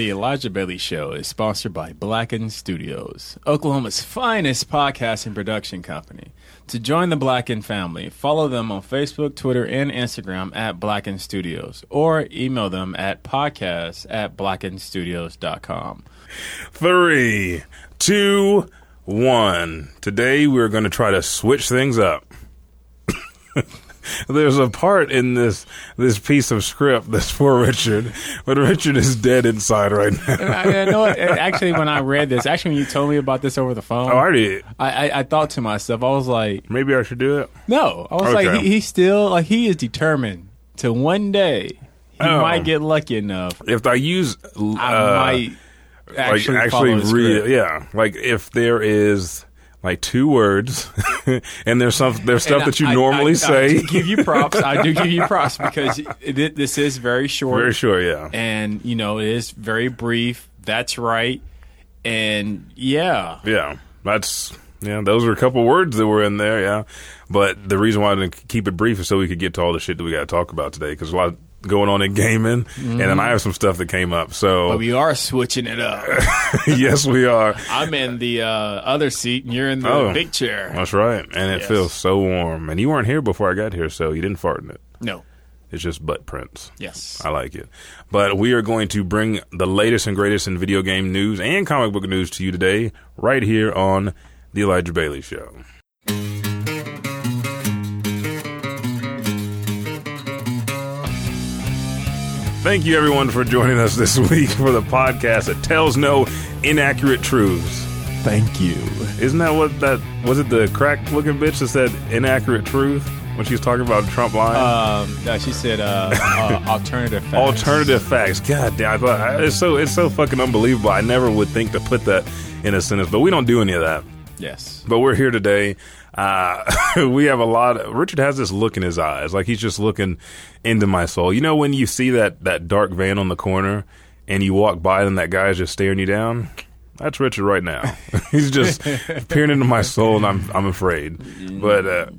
The Elijah Bailey Show is sponsored by Blacken Studios, Oklahoma's finest podcast and production company. To join the Blacken family, follow them on Facebook, Twitter, and Instagram at Blacken Studios, or email them at podcast at blackenstudios.com. Three, two, one. Today we're going to try to switch things up. There's a part in this this piece of script that's for Richard, but Richard is dead inside right now. I, I know. it- Actually, when I read this, actually, when you told me about this over the phone, Oh, I already. I, I, I thought to myself, I was like, Maybe I should do it. no. I was like, he, he's still like he is determined to one day he Oh. might get lucky enough. If I use, uh, I might actually, like follow actually the read, script. yeah, like if there is like two words, and there's some there's stuff And that you I- I- normally I, say. I do give you props. I do give you props because it, this is very short. Very sure, yeah. and you know it is very brief. That's right, and yeah, Yeah, that's yeah. Those are a couple words that were in there. Yeah, but the reason why I didn't keep it brief is so we could get to all the shit that we got to talk about today because a lot going on in gaming, and then I have some stuff that came up. but So we are switching it up. yes, we are. I'm in the uh, other seat, and you're in the Oh. big chair. That's right, and it Yes. feels so warm. And you weren't here before I got here, so you didn't fart in it. No, It's just butt prints. yes, I like it. But we are going to bring the latest and greatest in video game news and comic book news to you today, right here on The Elijah Bailey Show. Thank you, everyone, for joining us this week for the podcast that tells no inaccurate truths. thank you. Isn't that what that was? It the crack looking bitch that said inaccurate truth when she was talking about Trump lying? Um, uh, she said uh, uh, alternative facts. Alternative facts. God damn, I thought, it's so it's so fucking unbelievable. I never would think to put that in a sentence, but we don't do any of that. Yes. But we're here today. Uh, we have a lot. Richard has this look in his eyes, like he's just looking into my soul. You know when you see that that dark van on the corner, and you walk by, and that guy's just staring you down. That's Richard right now. he's just peering into my soul, and I'm I'm afraid. But uh,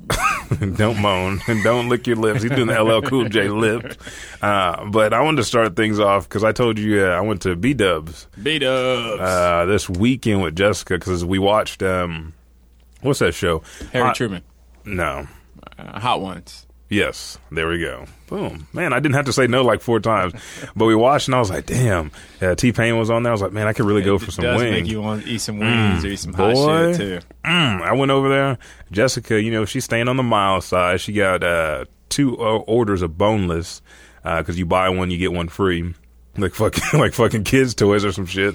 don't moan and don't lick your lips. He's doing the LL Cool J lip. Uh, but I wanted to start things off because I told you uh, I went to B Dubs Beat ups. uh, this weekend with Jessica because we watched um, what's that show? Harry Hot- Truman. No. Uh, hot ones. Yes. There we go. Boom. Man, I didn't have to say no like four times, but we watched and I was like, damn. Uh, T Pain was on there. I was like, man, I could really go for some wings. make you want to eat some wings or eat some hot shit too. Mm, I went over there. Jessica, you know, she's staying on the mild side. She got uh, two uh, orders of boneless because you buy one, you get one free. Like fucking, like fucking kids' toys or some shit.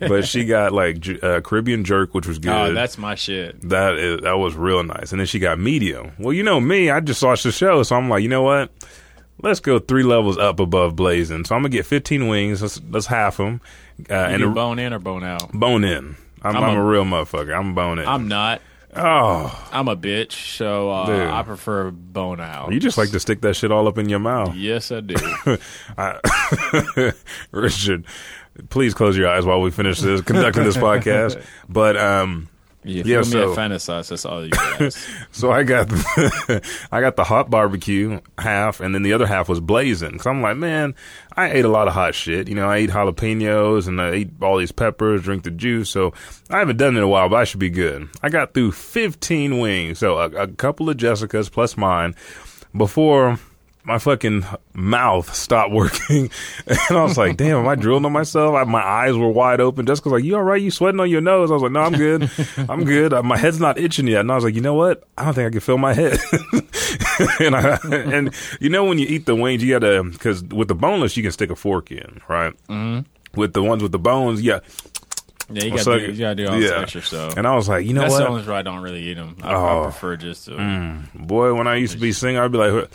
but she got like uh, Caribbean jerk, which was good. Oh, that's my shit. That is that was real nice. And then she got medium. Well, you know me, I just watched the show, so I'm like, you know what? Let's go three levels up above blazing. So I'm gonna get 15 wings. Let's let's half them. Uh, and a, bone in or bone out? bone in. I'm, I'm I'm, a, a- real motherfucker. I'm bone in. I'm not. Oh, I'm a bitch, so uh, Dude. I prefer bone out. you just like to stick that shit all up in your mouth, Yes, I do. I, Richard. Please close your eyes while we finish this conducting this podcast. But um, Yeah, me so- fantasize, that's all you. So I got the, I got the hot barbecue half, and then the other half was blazing. So I'm like, man, I ate a lot of hot shit. You know, I ate jalapenos and I ate all these peppers, drink the juice. So I haven't done it in a while, but I should be good. I got through 15 wings, so a, a couple of Jessica's plus mine before my fucking mouth stopped working. and I was like, damn, am I drilling on myself? I, my eyes were wide open. Jessica's like, you all right? You sweating on your nose? I was like, no, I'm good. I'm good. Uh, My head's not itching yet. And I was like, you know what? I don't think I can feel my head. and I, and you know, when you eat the wings, you gotta, cause with the boneless, you can stick a fork in, right? Mm-hmm. With the ones with the bones, yeah. Yeah, you got to you gotta do all this yeah. extra stuff. And I was like, you know That's what? the only reason I don't really eat them. I, Oh. I prefer just to. Boy, when I used to be singing, I'd be like,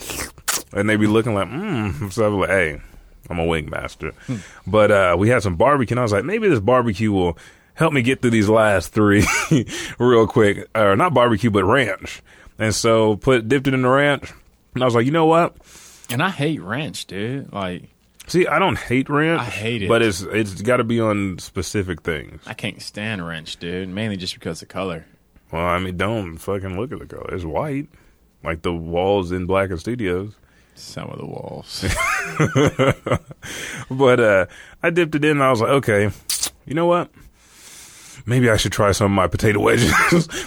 and they'd be looking like, mm. So I'd be like, hey, I'm a wing master. Hmm. But uh, we had some barbecue, and I was like, maybe this barbecue will help me get through these last three real quick. Or not barbecue, but ranch. And so put dipped it in the ranch, and I was like, you know what? And I hate ranch, dude. Like See, I don't hate ranch. I hate it. but it's it's got to be on specific things. I can't stand ranch, dude. Mainly just because of color. Well, I mean, don't fucking look at the color. It's white, like the walls in Blacken Studios. Some of the walls. but uh, I dipped it in and I was like, okay, you know what? Maybe I should try some of my potato wedges.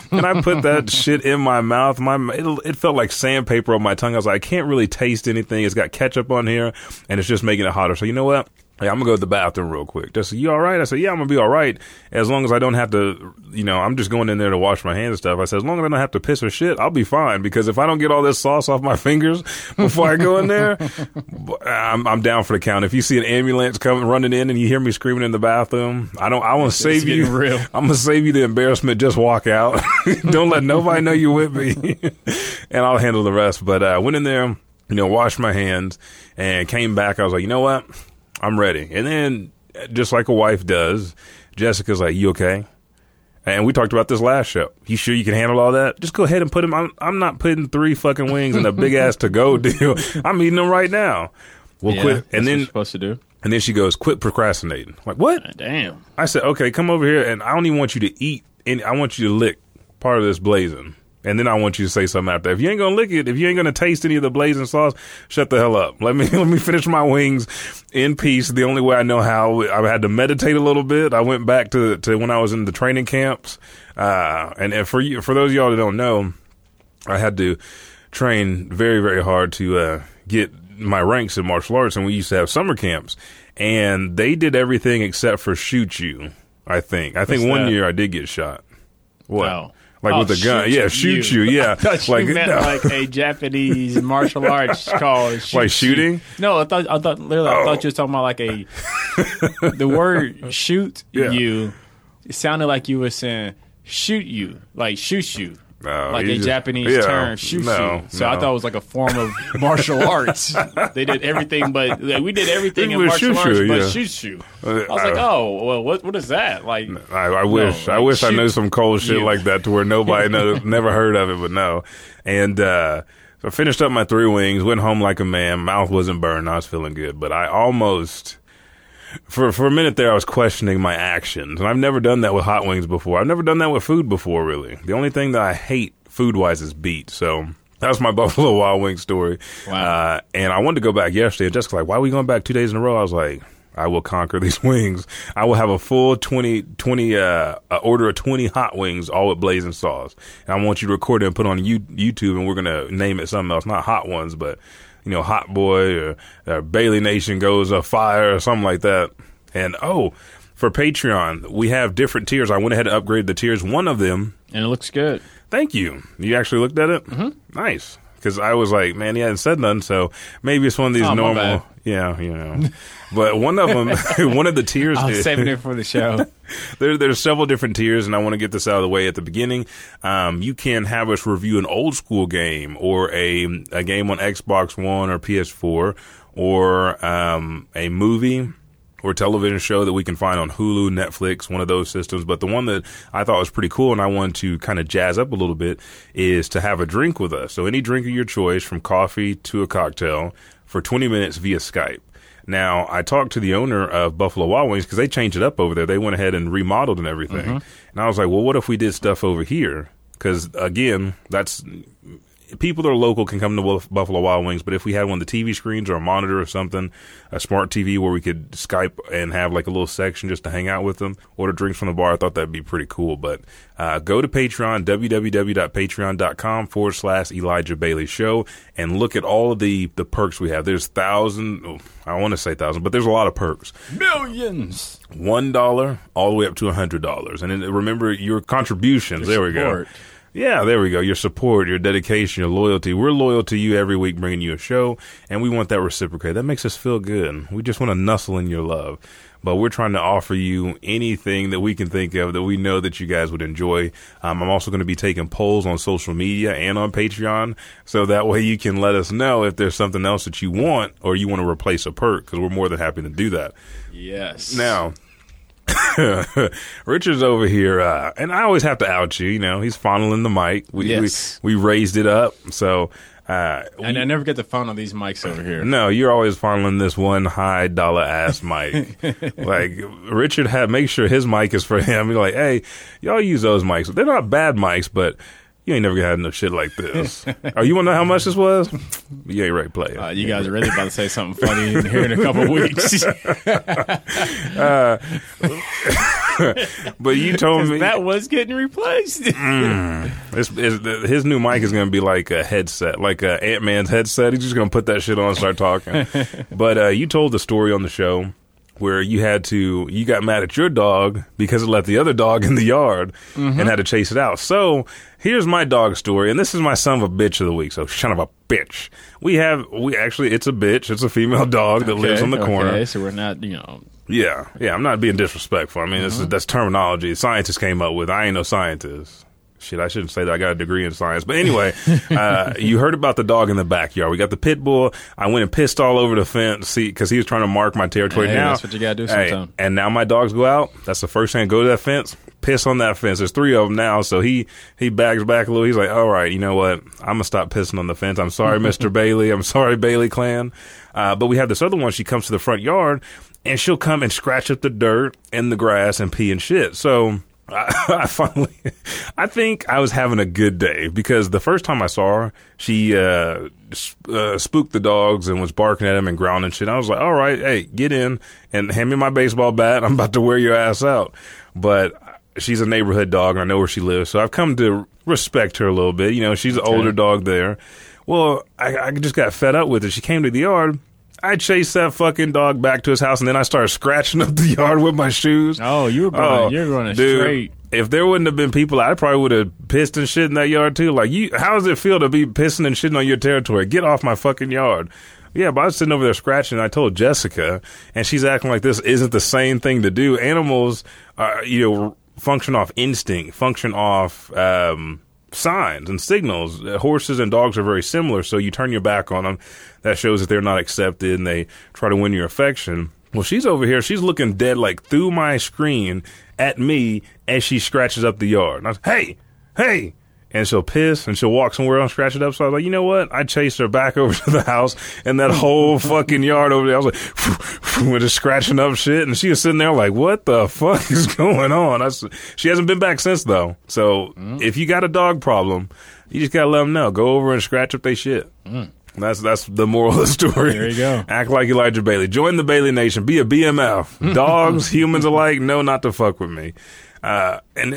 and I put that shit in my mouth. My it, it, felt like sandpaper on my tongue. I was like, I can't really taste anything. It's got ketchup on here, and it's just making it hotter. So you know what? Hey, I'm gonna go to the bathroom real quick. Just you all right? I said, yeah, I'm gonna be all right as long as I don't have to. You know, I'm just going in there to wash my hands and stuff. I said, as long as I don't have to piss or shit, I'll be fine. Because if I don't get all this sauce off my fingers before I go in there, I'm, I'm down for the count. If you see an ambulance coming running in and you hear me screaming in the bathroom, I don't. I want to save you. Real. I'm gonna save you the embarrassment. Just walk out. don't let nobody know you're with me, and I'll handle the rest. But I uh, went in there, you know, washed my hands, and came back. I was like, you know what? I'm ready. And then, just like a wife does, Jessica's like, "You okay?" And we talked about this last show. You sure you can handle all that? Just go ahead and put them. I'm, I'm not putting three fucking wings in a big ass to go deal. I'm eating them right now. Well, Yeah, quit. And then you're supposed to do. and then she goes, "Quit procrastinating." I'm like what? Uh, damn. I said, "Okay, come over here." And I don't even want you to eat. And I want you to lick part of this blazing. And then I want you to say something after. If you ain't gonna lick it, if you ain't gonna taste any of the blazing sauce, shut the hell up. Let me let me finish my wings in peace. The only way I know how. I had to meditate a little bit. I went back to to when I was in the training camps. Uh, and, and for you, for those of y'all that don't know, I had to train very, very hard to uh, get my ranks in martial arts, and we used to have summer camps, and they did everything except for shoot you. I think. I think What's one that? year I did get shot. What? Oh. Like Oh, with a gun? Yeah, shoot you. Yeah, I thought like you meant no. like a Japanese martial arts called shoot Like shooting? No, I thought I thought literally I Oh. thought you were talking about like a the word shoot Yeah. you. It sounded like you were saying shoot you, like shoot you. No, like a just- Japanese yeah, term, shoot no. So I thought it was like a form of martial arts. they did everything, but like, we did everything in martial shoot arts, but yeah. shoot you. Uh, I was like, oh, well, what what is that? Like, I, I wish. I like, wish I knew some cold shit you. like that to where nobody know, never heard of it, but no. And uh, so I finished up my three wings, went home like a man. Mouth wasn't burned. I was feeling good, but I almost. For for a minute there, I was questioning my actions, and I've never done that with hot wings before. I've never done that with food before, really. The only thing that I hate food wise is beet. So that was my Buffalo Wild Wing story. Wow. Uh, and I wanted to go back yesterday. And Jessica's like, "Why are we going back two days in a row?" I was like, "I will conquer these wings. I will have a full 20, 20 uh, order of twenty hot wings, all with blazing sauce. And I want you to record it and put it on you, YouTube, and we're gonna name it something else, not hot ones, but you know, Hot Boy or, or Bailey Nation goes a fire or something like that. And oh." For Patreon, we have different tiers. I went ahead and upgraded the tiers. One of them and it looks good. Thank you. You actually looked at it? Mm-hmm. Nice. Because I was like, man, he hadn't said nothing, so maybe it's one of these Oh, normal. Yeah, you know. but one of them, one of the tiers, I was saving it for the show. there, there's several different tiers, and I want to get this out of the way at the beginning. Um, you can have us review an old school game or a a game on Xbox One or PS4 or um, a movie or television show that we can find on Hulu, Netflix, one of those systems. But the one that I thought was pretty cool and I wanted to kind of jazz up a little bit is to have a drink with us. So any drink of your choice, from coffee to a cocktail, for 20 minutes via Skype. Now, I talked to the owner of Buffalo Wild Wings because they changed it up over there. They went ahead and remodeled and everything. Mm-hmm. And I was like, well, what if we did stuff over here? Because, again, that's people that are local can come to Buffalo Wild Wings, but if we had one of the TV screens or a monitor or something, a smart TV where we could Skype and have like a little section just to hang out with them, order drinks from the bar, I thought that'd be pretty cool. But uh, go to Patreon, www.patreon.com forward slash Elijah Bailey Show, and look at all of the, the perks we have. There's thousand, I want to say thousand, but there's a lot of perks Millions. one dollar all the way up to a hundred dollars. And then remember your contributions. there we go. Yeah, there we go. Your support, your dedication, your loyalty. We're loyal to you every week, bringing you a show, and we want that reciprocated. That makes us feel good. We just want to nuzzle in your love. But we're trying to offer you anything that we can think of that we know that you guys would enjoy. Um, I'm also going to be taking polls on social media and on Patreon, so that way you can let us know if there's something else that you want or you want to replace a perk, because we're more than happy to do that. Yes. Now, Richard's over here, uh, and I always have to out you. You know, he's fondling the mic. We Yes. we, we raised it up, so uh, and I never get the phone on these mics over here. no, you're always fondling this one high dollar ass mic. like Richard had make sure his mic is for him. You're like, hey, y'all use those mics. They're not bad mics, but You ain't never had no shit like this. oh, you want to know how much this was? You ain't right, to play. Uh, you guys are really about to say something funny in here in a couple weeks. but you told me that was getting replaced. it's, it's, his new mic is going to be like a headset, like a Ant Man's headset. He's just going to put that shit on and start talking. but uh, you told the story on the show where you had to you got mad at your dog because it let the other dog in the yard Mm-hmm. and had to chase it out. So here's my dog story, and this is my son of a bitch of the week. So son of a bitch. We have we actually it's a bitch. It's a female dog that lives on the corner. Okay, so we're not, you know, Yeah, yeah. I'm not being disrespectful. I mean, this is, that's terminology scientists came up with. I ain't no scientist. Shit, I shouldn't say that. I got a degree in science. But anyway, uh, you heard about the dog in the backyard. We got the pit bull. I went and pissed all over the fence, because he was trying to mark my territory. Hey, now that's what you gotta do hey, and now my dogs go out. That's the first thing. Go to that fence, piss on that fence. There's three of them now. So he he bags back a little. He's like, all right, you know what? I'm gonna stop pissing on the fence. I'm sorry, Mister Bailey. I'm sorry, Bailey clan. Uh, but we have this other one. She comes to the front yard and she'll come and scratch up the dirt and the grass and pee and shit. So. I, I finally, I think I was having a good day because the first time I saw her, she uh, uh, spooked the dogs and was barking at them and growling and shit. I was like, "All right, hey, get in and hand me my baseball bat. I'm about to wear your ass out." But she's a neighborhood dog, and I know where she lives, so I've come to respect her a little bit. You know, she's an older dog there. Well, I, I just got fed up with it. She came to the yard. I chased that fucking dog back to his house, and then I started scratching up the yard with my shoes. Oh, you were going, you're going dude, straight. If there wouldn't have been people, I probably would have pissed and shit in that yard too. Like, you, how does it feel to be pissing and shitting on your territory? Get off my fucking yard. Yeah, but I was sitting over there scratching. And I told Jessica, and she's acting like this isn't the same thing to do. Animals, uh, you know, function off instinct, function off um, signs and signals. Horses and dogs are very similar, so you turn your back on them. That shows that they're not accepted, and they try to win your affection. Well, she's over here. She's looking dead, like through my screen at me as she scratches up the yard. And I was, hey, hey. And she'll piss and she'll walk somewhere else, scratch it up. So I was like, you know what? I chased her back over to the house and that whole fucking yard over there. I was like, with just scratching up shit. And she was sitting there like, what the fuck is going on? I she hasn't been back since though. So if you got a dog problem, you just gotta let them know. Go over and scratch up their shit. That's that's the moral of the story. There you go. Act like Elijah Bailey. Join the Bailey Nation. Be a BMF. Dogs, humans alike, know not to fuck with me. Uh, and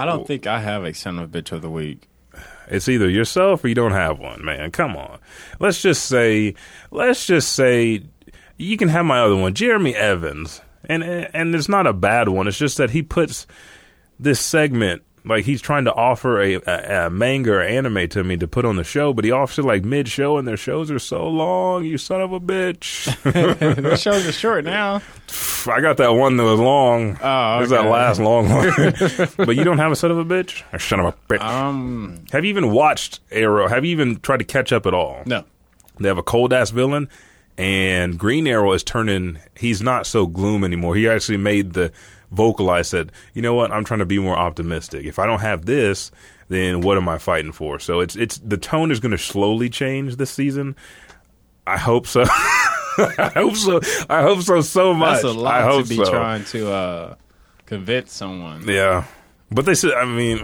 I don't think I have a son of a bitch of the week. it's either yourself or you don't have one, man. Come on. Let's just say, let's just say, you can have my other one, Jeremy Evans, and and it's not a bad one. It's just that he puts this segment like he's trying to offer a, a, a manga or anime to me to put on the show, but he offers it like mid show, and their shows are so long. You son of a bitch! the shows are short now. I got that one that was long. Oh, There's that last long one. but you don't have a son of a bitch, or son of a bitch. Um, have you even watched Arrow? Have you even tried to catch up at all? no. They have a cold ass villain, and Green Arrow is turning. He's not so gloom anymore. He actually made the vocalize said, "You know what? I'm trying to be more optimistic. If I don't have this, then what am I fighting for?" So it's it's the tone is going to slowly change this season. I hope so. I hope so. I hope so so much. That's a I lot hope to be so. trying to uh, convince someone. Yeah, but they said. I mean,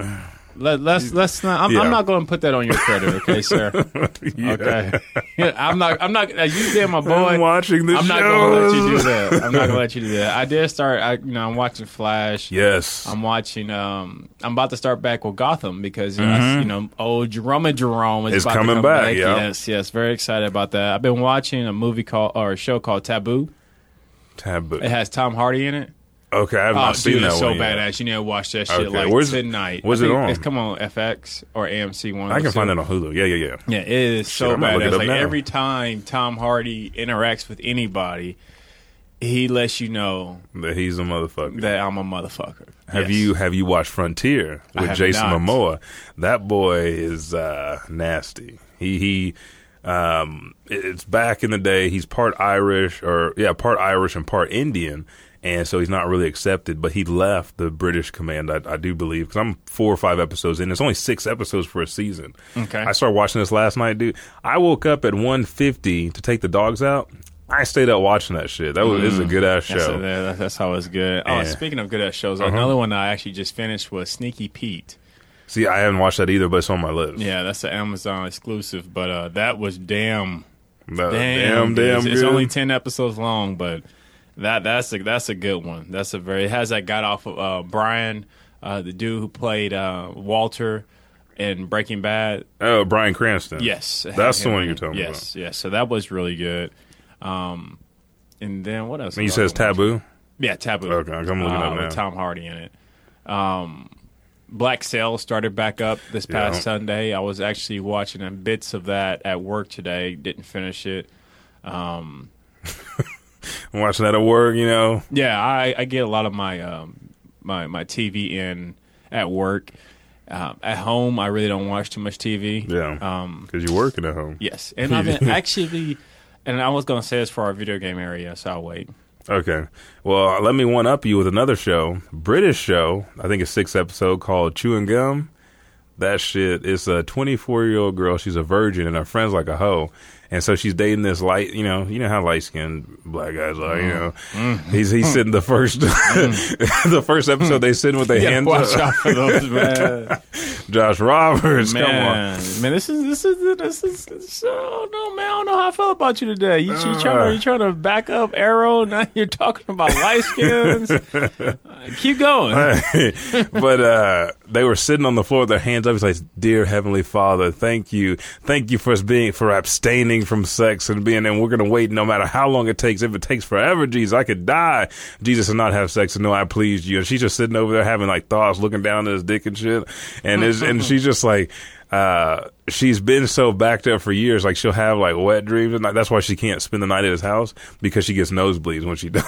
Let, let's let's not. I'm, Yeah. I'm not going to put that on your credit, okay, sir? yeah. Okay. I'm not. I'm not. As you did, my boy. I'm watching the I'm not going to let you do that. I'm not going to let you do that. I did start. I, you know, I'm watching Flash. Yes. I'm watching. Um, I'm about to start back with Gotham because you know, I- you know old Jerome Jerome is It's about to coming back, yeah. Yes, yes, very excited about that. I've been watching a movie called or a show called Taboo. Taboo. It has Tom Hardy in it. Okay, I have Oh, not seen dude, that it's so one yet. badass. You need to watch that shit Okay, like where's- tonight. where's I it think on? It's come on FX or AMC. One. I can find that on Hulu. Yeah, yeah, yeah. Yeah, it is so I'm look it badass. up Like now. every time Tom Hardy interacts with anybody, he lets you know That he's a motherfucker. that I'm a motherfucker. Have Yes. you have you watched Frontier I with have Jason not. Momoa? That boy is uh, nasty. He he um, it's back in the day. He's part Irish or yeah, part Irish and part Indian, and so he's not really accepted. But he left the British command, I, I do believe, because I'm four or five episodes in. It's only six episodes for a season. Okay. I started watching this last night, dude. I woke up at 1.50 to take the dogs out. I stayed up watching that shit. That was is a good ass That's, show. that's, that's how it's good. Oh, Yeah. speaking of good ass shows, Uh-huh. another one I actually just finished was Sneaky Pete. See, I haven't watched that either, but it's on my list. Yeah, that's an Amazon exclusive, but uh, that was damn, That- damn, damn, damn It's, it's only ten episodes long, but that that's a that's a good one. That's a very it has that got off of uh, Brian, uh, the dude who played uh, Walter in Breaking Bad. oh, Bryan Cranston. Yes, That's the one you're talking about. yes, Yes, So that was really good. Um, and then what else? And he says taboo. Yeah, taboo. Okay, I'm looking uh, up now. with Tom Hardy in it. Um, Black Sail started back up this past Yeah. Sunday. I was actually watching uh, bits of that at work today. Didn't finish it. Um, I'm watching that at work, you know. yeah, I, I get a lot of my um, my my TV in at work. Um, at home, I really don't watch too much TV. Yeah. Um, Because you're working at home. yes, and I've been actually, and I was gonna say this for our video game area, so I'll wait. Okay. Well, let me one up you with another show, British show. I think it's six episode called Chewing Gum. That shit is a 24 year old girl. She's a virgin and her friend's like a hoe. And so she's dating this light, you know, you know how light skinned black guys are, you know. He's he's sitting the first the first episode they sitting with their Yeah, hands watch up. out for those, man. Josh Roberts, come on. man, man, this is this is this is. This, oh no, man, I don't know how I feel about you today. You, you trying to you trying to back up Arrow? Now you're talking about light skins. Uh, keep going. but uh, they were sitting on the floor with their hands up. He's like, "Dear Heavenly Father, thank you, thank you for us being for abstaining from sex and being, and we're gonna wait no matter how long it takes. If it takes forever, Jesus, I could die. Jesus, and not have sex and know I pleased you." And she's just sitting over there having like thoughts, looking down at his dick and shit, and is and she's just like. Uh, she's been so backed up for years. Like she'll have like wet dreams, and that's why she can't spend the night at his house because she gets nosebleeds when she does.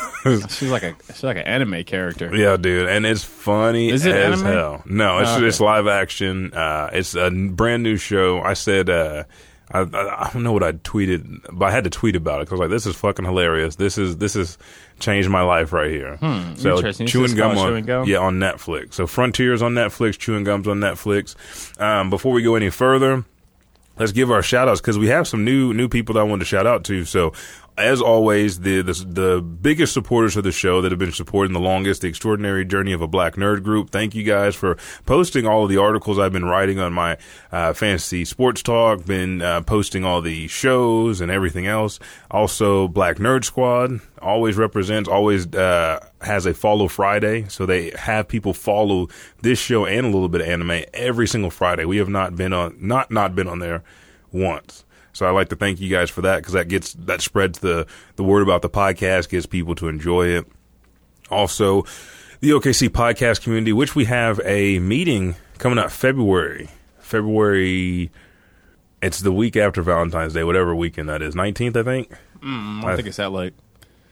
She's like a she's like an anime character. Yeah, dude, and it's funny Is it as anime? hell. No, it's Oh, okay. it's live action. Uh, it's a n- brand new show. I said, uh, I, I, I don't know what I tweeted, but I had to tweet about it because like this is fucking hilarious. This is this is changed my life right here. so Hmm, interesting. Chewing gum on Chewing Gum? yeah on Netflix. So Frontiers on Netflix, chewing gums on Netflix. Um, before we go any further, let's give our shout outs because we have some new new people that I wanted to shout out to. So as always, the, the the biggest supporters of the show that have been supporting the longest, the extraordinary journey of a black nerd group. Thank you guys for posting all of the articles I've been writing on my uh, fantasy sports talk. Been uh, posting all the shows and everything else. Also, Black Nerd Squad always represents, always uh, has a follow Friday, so they have people follow this show and a little bit of anime every single Friday. We have not been on, not not been on there once. So I'd like to thank you guys for that because that gets that spreads the the word about the podcast, gets people to enjoy it. Also, the OKC podcast community, which we have a meeting coming up February, February. It's the week after Valentine's Day, whatever weekend that is, nineteenth, I think. Mm, I don't think it's that late.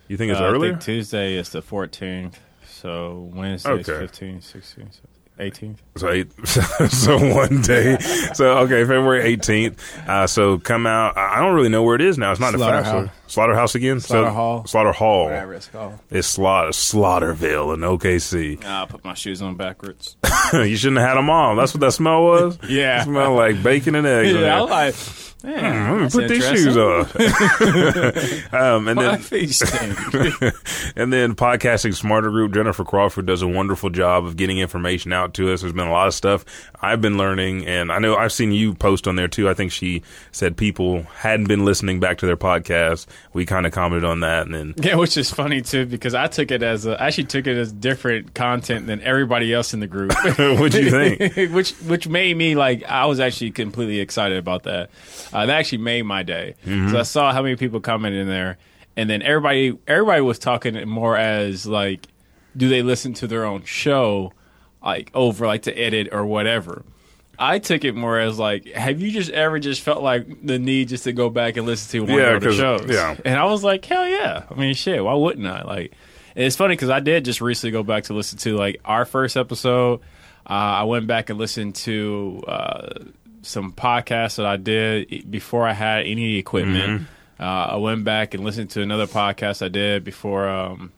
You think it's Uh, I earlier? think Tuesday is the 14th. So Wednesday is Okay. 15th, 16th, 18th. So, eight, so one day. So okay, February eighteenth. Uh, so come out. I I don't really know where it is now. It's not in Slaughterhouse. Slaughterhouse. Slaughterhouse again. Slaughter so, Hall. Slaughter Hall. Whatever it's called. It's Slaughter Slaughterville in OKC. I'll put my shoes on backwards. you shouldn't have had them on. That's what that smell was. Yeah. It smelled like bacon and eggs. yeah. I'm like, me that's put these shoes on. um, and My then and then podcasting smarter group jennifer crawford does a wonderful job of getting information out to us there's been a lot of stuff i've been learning and i know i've seen you post on there too i think she said people hadn't been listening back to their podcast we kind of commented on that and then yeah, which is funny too because I took it as a, I actually took it as different content than everybody else in the group. what'd you think which which made me like I was actually completely excited about that. Uh, that actually made my day. Mm-hmm. So I saw how many people commented in there, and then everybody everybody was talking more as like, do they listen to their own show, like over like to edit or whatever. I took it more as like, have you just ever just felt like the need just to go back and listen to one Yeah, of the shows? yeah. And I was like, hell yeah. I mean, shit, why wouldn't I? Like, it's funny because I did just recently go back to listen to like our first episode. Uh, I went back and listened to uh, some podcasts that I did before I had any equipment. Mm-hmm. Uh, I went back and listened to another podcast I did before um,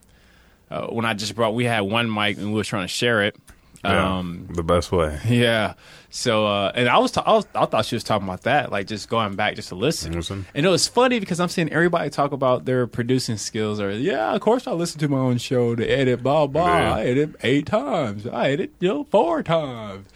uh, when I just brought. We had one mic and we were trying to share it. yeah, Um, the best way yeah. So, uh, and I was, ta- I was, I thought she was talking about that, like just going back just to listen. Listen. And it was funny because I'm seeing everybody talk about their producing skills. Or yeah, of course I listen to my own show to edit. Blah blah. Yeah. I edit eight times. I edit you know four times.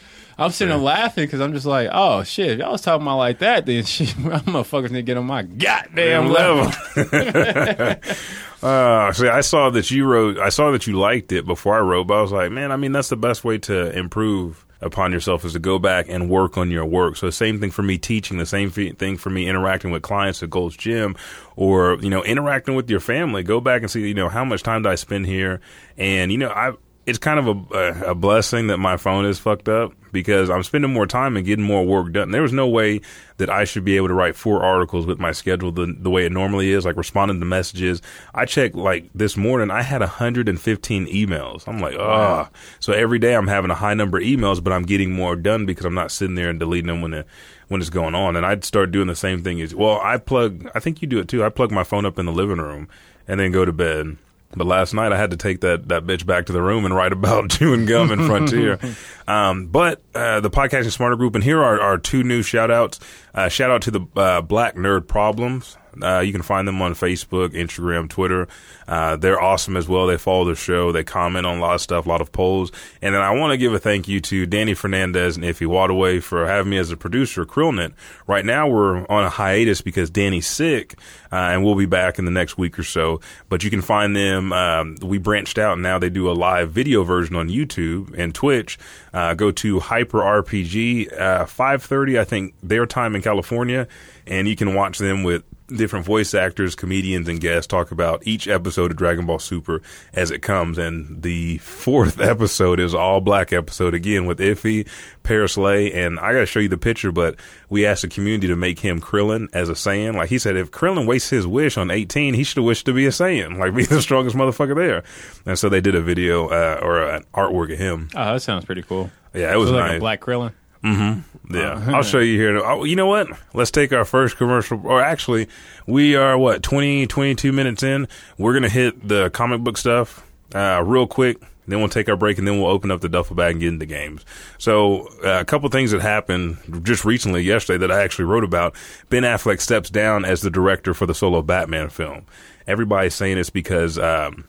I'm sitting there laughing because I'm just like, oh shit, if y'all was talking about like that, then shit, I'm motherfuckers need to get on my goddamn level. uh, see, I saw that you wrote, I saw that you liked it before I wrote, but I was like, man, I mean, that's the best way to improve upon yourself is to go back and work on your work. So the same thing for me teaching, the same thing for me interacting with clients at Gold's Gym or, you know, interacting with your family. Go back and see, you know, how much time do I spend here? And, you know, I, it's kind of a, a blessing that my phone is fucked up because I'm spending more time and getting more work done. There was no way that I should be able to write four articles with my schedule the, the way it normally is, like responding to messages. I checked like this morning, I had 115 emails. I'm like, ah. Oh. So every day I'm having a high number of emails, but I'm getting more done because I'm not sitting there and deleting them when it, when it's going on. And I'd start doing the same thing as well. I plug, I think you do it too. I plug my phone up in the living room and then go to bed but last night I had to take that, that bitch back to the room and write about chewing gum and Frontier. um, but uh, the Podcasting Smarter Group, and here are, are two new shout outs. Uh, shout out to the uh, Black Nerd Problems. Uh, you can find them on Facebook, Instagram, Twitter. Uh, they're awesome as well. They follow the show. They comment on a lot of stuff, a lot of polls. And then I want to give a thank you to Danny Fernandez and Ify Nwadiwe for having me as a producer Krillin It. Right now we're on a hiatus because Danny's sick, uh, and we'll be back in the next week or so. But you can find them. Um, we branched out and now they do a live video version on YouTube and Twitch. Uh, go to Hyper RPG, uh, 5:30, I think their time in California, and you can watch them with different voice actors, comedians, and guests talk about each episode of Dragon Ball Super as it comes. And the fourth episode is all black episode again with Ify, Paris Lay, and I gotta show you the picture, but we asked the community to make him Krillin as a Saiyan. Like he said, if Krillin wastes his wish on 18, he should have wished to be a Saiyan, like be the strongest motherfucker there. And so they did a video uh, or an artwork of him. Oh, that sounds pretty cool. Yeah, it was nice. Like a black Krillin. Mm-hmm. Yeah, uh, I'll show you here. Oh, you know what? Let's take our first commercial. Or actually, we are what 20, 22 minutes in. We're gonna hit the comic book stuff uh, real quick. Then we'll take our break, and then we'll open up the duffel bag and get into games. So, uh, a couple things that happened just recently, yesterday, that I actually wrote about. Ben Affleck steps down as the director for the solo Batman film. Everybody's saying it's because um,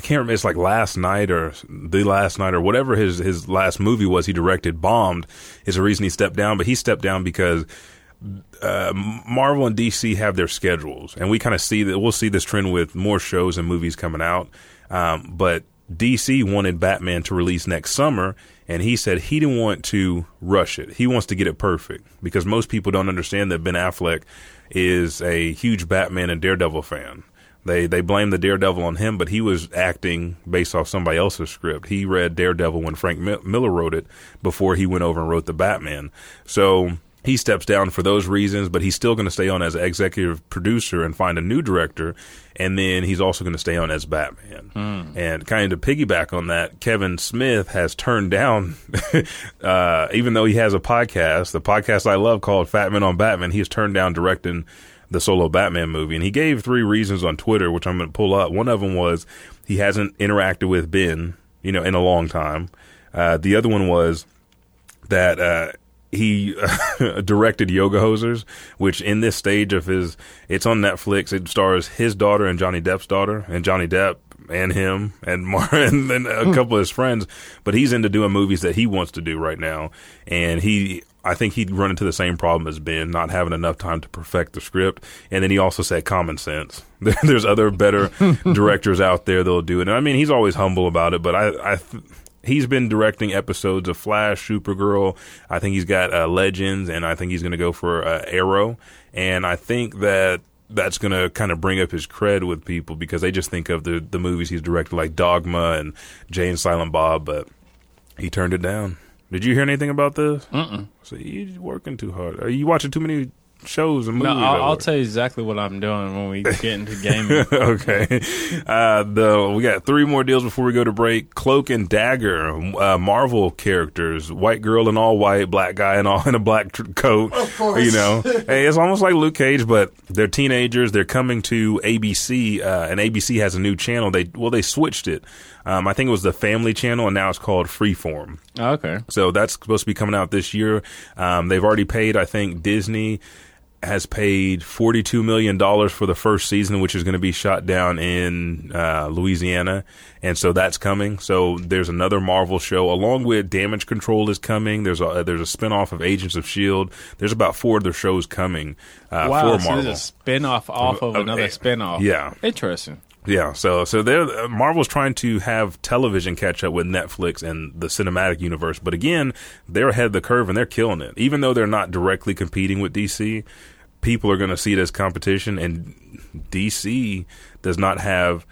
I can't remember. It's like last night or the last night or whatever his his last movie was. He directed bombed is the reason he stepped down. But he stepped down because uh, Marvel and DC have their schedules, and we kind of see that we'll see this trend with more shows and movies coming out. Um, but DC wanted Batman to release next summer, and he said he didn't want to rush it. He wants to get it perfect because most people don't understand that Ben Affleck is a huge Batman and Daredevil fan. They they blame the Daredevil on him, but he was acting based off somebody else's script. He read Daredevil when Frank Miller wrote it before he went over and wrote the Batman. So he steps down for those reasons, but he's still going to stay on as executive producer and find a new director. And then he's also going to stay on as Batman. Mm. And kind of piggyback on that, Kevin Smith has turned down, uh, even though he has a podcast, the podcast I love called Fat Man on Batman, he has turned down directing the solo Batman movie. And he gave three reasons on Twitter, which I'm going to pull up. One of them was he hasn't interacted with Ben, you know, in a long time. Uh, the other one was that uh, he directed Yoga Hosers, which in this stage of his, it's on Netflix. It stars his daughter and Johnny Depp's daughter, and Johnny Depp and him and Mar- and then a hmm. couple of his friends. But he's into doing movies that he wants to do right now, and he I think he'd run into the same problem as Ben, not having enough time to perfect the script. And then he also said common sense. There's other better directors out there that'll do it. And I mean, he's always humble about it, but I, I he's been directing episodes of Flash, Supergirl. I think he's got uh, Legends, and I think he's going to go for uh, Arrow. And I think that that's going to kind of bring up his cred with people because they just think of the the movies he's directed, like Dogma and Jay and Silent Bob. But he turned it down. Did you hear anything about this? Mm-mm. So you're working too hard. Are you watching too many shows and movies? No, I'll, I'll tell you exactly what I'm doing when we get into gaming. okay. Uh, the we got three more deals before we go to break. Cloak and Dagger, uh, Marvel characters, white girl in all white, black guy in all in a black tr- coat. Of course. You know, hey, it's almost like Luke Cage, but they're teenagers. They're coming to ABC, uh, and ABC has a new channel. They well, they switched it. Um, I think it was the Family Channel, and now it's called Freeform. Oh, okay. So that's supposed to be coming out this year. Um, they've already paid, I think, Disney has paid $42 million for the first season, which is going to be shot down in uh, Louisiana. And so that's coming. So there's another Marvel show along with Damage Control is coming. There's a, there's a spinoff of Agents of S.H.I.E.L.D. There's about four other shows coming uh, wow, for so Marvel. there's a spin-off off of Uh, another uh, spin-off. yeah. Interesting. Yeah, so so they're Marvel's trying to have television catch up with Netflix and the cinematic universe, but again, they're ahead of the curve and they're killing it. Even though they're not directly competing with DC, people are going to see it as competition, and DC does not have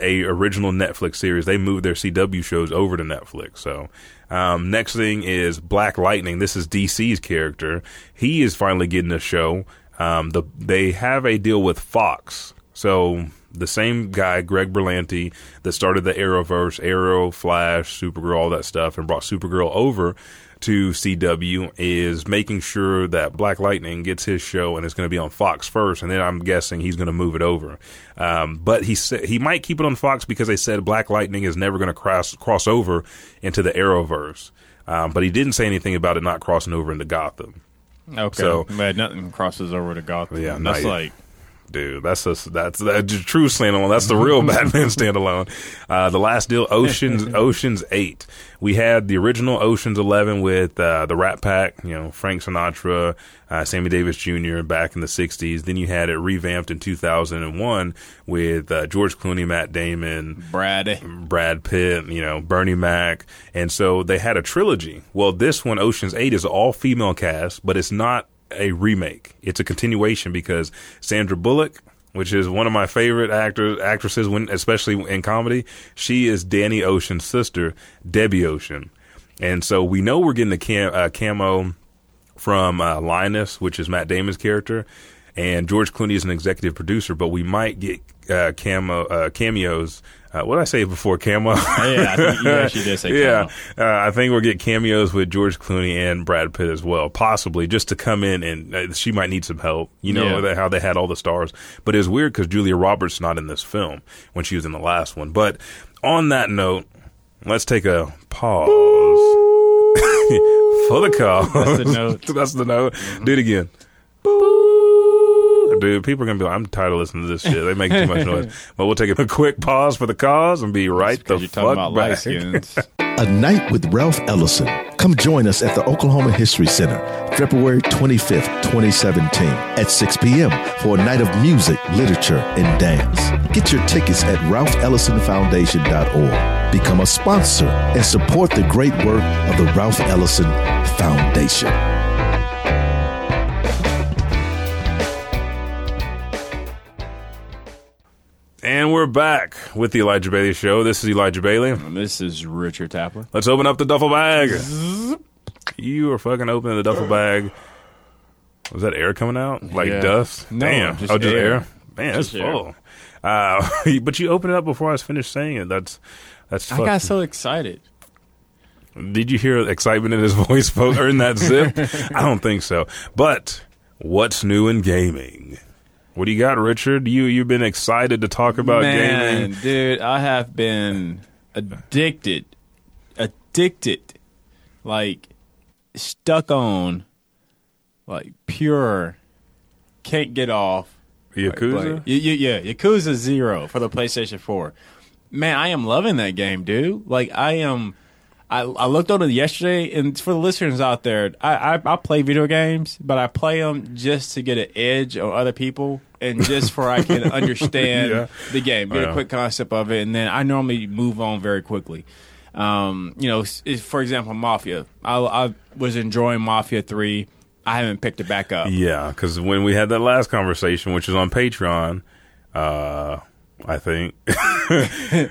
a original Netflix series. They moved their CW shows over to Netflix. So um, next thing is Black Lightning. This is DC's character. He is finally getting a show. Um, the they have a deal with Fox. So the same guy, Greg Berlanti, that started the Arrowverse, Arrow, Flash, Supergirl, all that stuff, and brought Supergirl over to CW, is making sure that Black Lightning gets his show and it's going to be on Fox first, and then I'm guessing he's going to move it over. Um, but he said he might keep it on Fox because they said Black Lightning is never going to cross cross over into the Arrowverse. Um, but he didn't say anything about it not crossing over into Gotham. Okay. So- but nothing crosses over to Gotham. Yeah, that's like Dude, that's a, that's that's a true standalone. That's the real Batman standalone. Uh, the last deal, Oceans Oceans Eight. We had the original Oceans Eleven with uh, the Rat Pack. You know, Frank Sinatra, uh, Sammy Davis Jr. back in the '60s. Then you had it revamped in 2001 with uh, George Clooney, Matt Damon, Brad. Brad Pitt, you know, Bernie Mac. And so they had a trilogy. Well, this one, Ocean's 8, is all female cast, but it's not a remake. It's a continuation because Sandra Bullock, which is one of my favorite actors, actresses, when, especially in comedy, she is Danny Ocean's sister, Debbie Ocean. And so we know we're getting the cam- uh, camo from uh, Linus, which is Matt Damon's character, and George Clooney is an executive producer. But we might get uh, camo uh, cameos. Uh, what did I say before camo? yeah, I think you actually did say yeah, uh, I think we'll get cameos with George Clooney and Brad Pitt as well, possibly just to come in and uh, she might need some help. You know Yeah. how they had all the stars, but it's weird because Julia Roberts not in this film when she was in the last one. But on that note, let's take a pause for the cause. That's the note. That's the note. Do it again. Dude, people are gonna be like, I'm tired of listening to this shit. They make too much noise. But we'll take a quick pause for the cause and be right the you're fuck about back. A Night with Ralph Ellison. Come join us at the Oklahoma History Center, February 25th, 2017, at 6 p.m. for a night of music, literature, and dance. Get your tickets at ralphellisonfoundation.org. Become a sponsor and support the great work of the Ralph Ellison Foundation. And we're back with the Elijah Bailey Show. This is Elijah Bailey. And this is Richard Taplin. Let's open up the duffel bag. You are fucking opening the duffel bag. Was that air coming out? Like Yeah. dust? No, Damn. just oh, just air. air. Man, it's Just air. full. Uh, but you opened it up before I was finished saying it. That's that's. I fucking- got so excited. Did you hear excitement in his voice fo- or in that zip? I don't think so. But what's new in gaming? What do you got, Richard? You you've been excited to talk about Man, gaming. dude, I have been addicted, addicted, like stuck on, like pure, can't get off. Yakuza. Like, y- y- yeah, Yakuza Zero for the PlayStation Four. Man, I am loving that game, dude. Like I am. I, I looked on it yesterday, and for the listeners out there, I, I I play video games, but I play them just to get an edge on other people, and just for I can understand Yeah. the game, get a quick concept of it, and then I normally move on very quickly. Um, you know, for example, Mafia. I, I was enjoying Mafia Three. I haven't picked it back up. Yeah, because when we had that last conversation, which was on Patreon, uh, I think.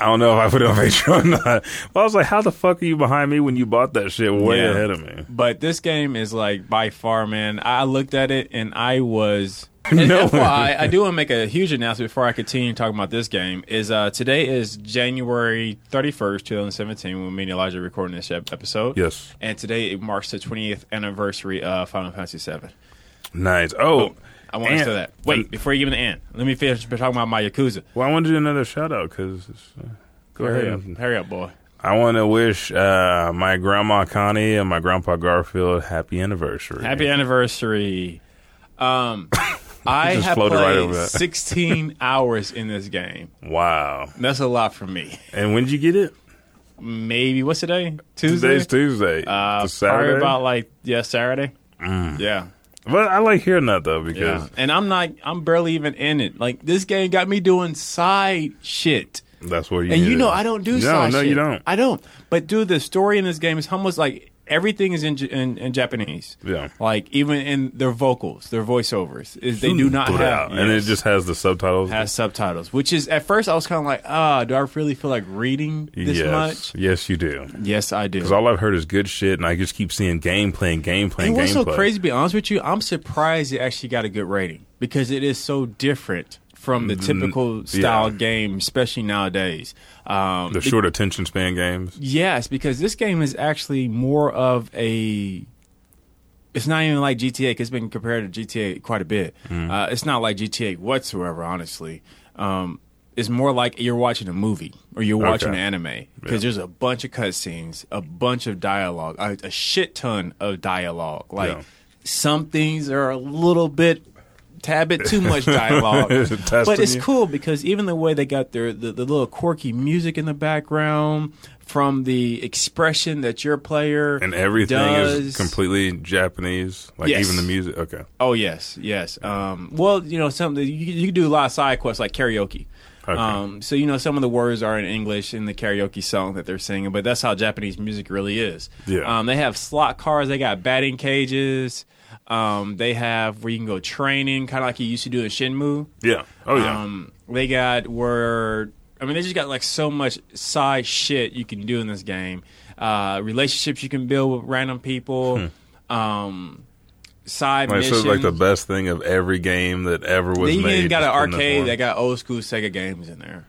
I don't know if I put it on Patreon or not. But I was like, how the fuck are you behind me when you bought that shit way Yeah. ahead of me? But this game is like by far, man. I looked at it and I was. And No. FYI, I do want to make a huge announcement before I continue talking about this game. Is uh, today is January thirty first, two thousand seventeen, when me and Elijah are recording this ep- episode. Yes. And today it marks the twentieth anniversary of Final Fantasy Seven. Nice. Oh, I want to say that. Wait, before you give me the end, let me finish talking about my Yakuza. Well, I want to do another shout out because. Uh, go Hurry ahead. up, hurry up, boy. I want to wish uh, my grandma Connie and my grandpa Garfield happy anniversary. Happy anniversary. Um, I have right played over 16 hours in this game. Wow. That's a lot for me. And when did you get it? Maybe what's today? Tuesday. Today's Tuesday. Uh, It's Saturday. Probably about like yeah, Saturday. Yeah, but I like hearing that though yeah. because And I'm not. I'm barely even in it. Like this game got me doing side shit. that's what you. And you know. I don't do No, side no, shit. you don't. I don't. But dude, the story in this game is almost like everything is in in, in Japanese. Yeah. Like even in their vocals, their voiceovers, is they do not have and it just has the subtitles. has subtitles. Which is at first I was kind of like, ah, do I really feel like reading this yes, much? yes, you do. Yes, I do. Because all I've heard is good shit, and I just keep seeing gameplay and gameplay And and what's so crazy, to be honest with you, I'm surprised it actually got a good rating because it is so different from the typical style yeah. game, especially nowadays. Um, The short attention span games. yes, because this game is actually more of a. It's not even like GTA. 'cause It's been compared to GTA quite a bit. Mm. Uh, it's not like GTA whatsoever, honestly. Um, it's more like you're watching a movie or you're watching Okay. an anime because Yeah. there's a bunch of cutscenes, a bunch of dialogue, a, a shit ton of dialogue. Like Yeah. some things are a little bit, tad bit too much dialogue, but it's you. cool because even the way they got their the, the little quirky music in the background from the expression that your player And everything does. is completely Japanese. Like Yes. even the music. Okay. Oh yes, yes. Um, well, you know, some you, you can do a lot of side quests like karaoke. Okay. Um, so you know, some of the words are in English in the karaoke song that they're singing, but that's how Japanese music really is. Yeah. Um, they have slot cars. They got batting cages. Um, they have where you can go training, kind of like you used to do in Shenmue. Yeah. Oh yeah. Um, they got where I mean, they just got like so much side shit you can do in this game. Uh, relationships you can build with random people. Um, side Hmm. like, missions. it's like the best thing of every game that ever was they made. even got an just put in this arcade that got old school Sega games in there.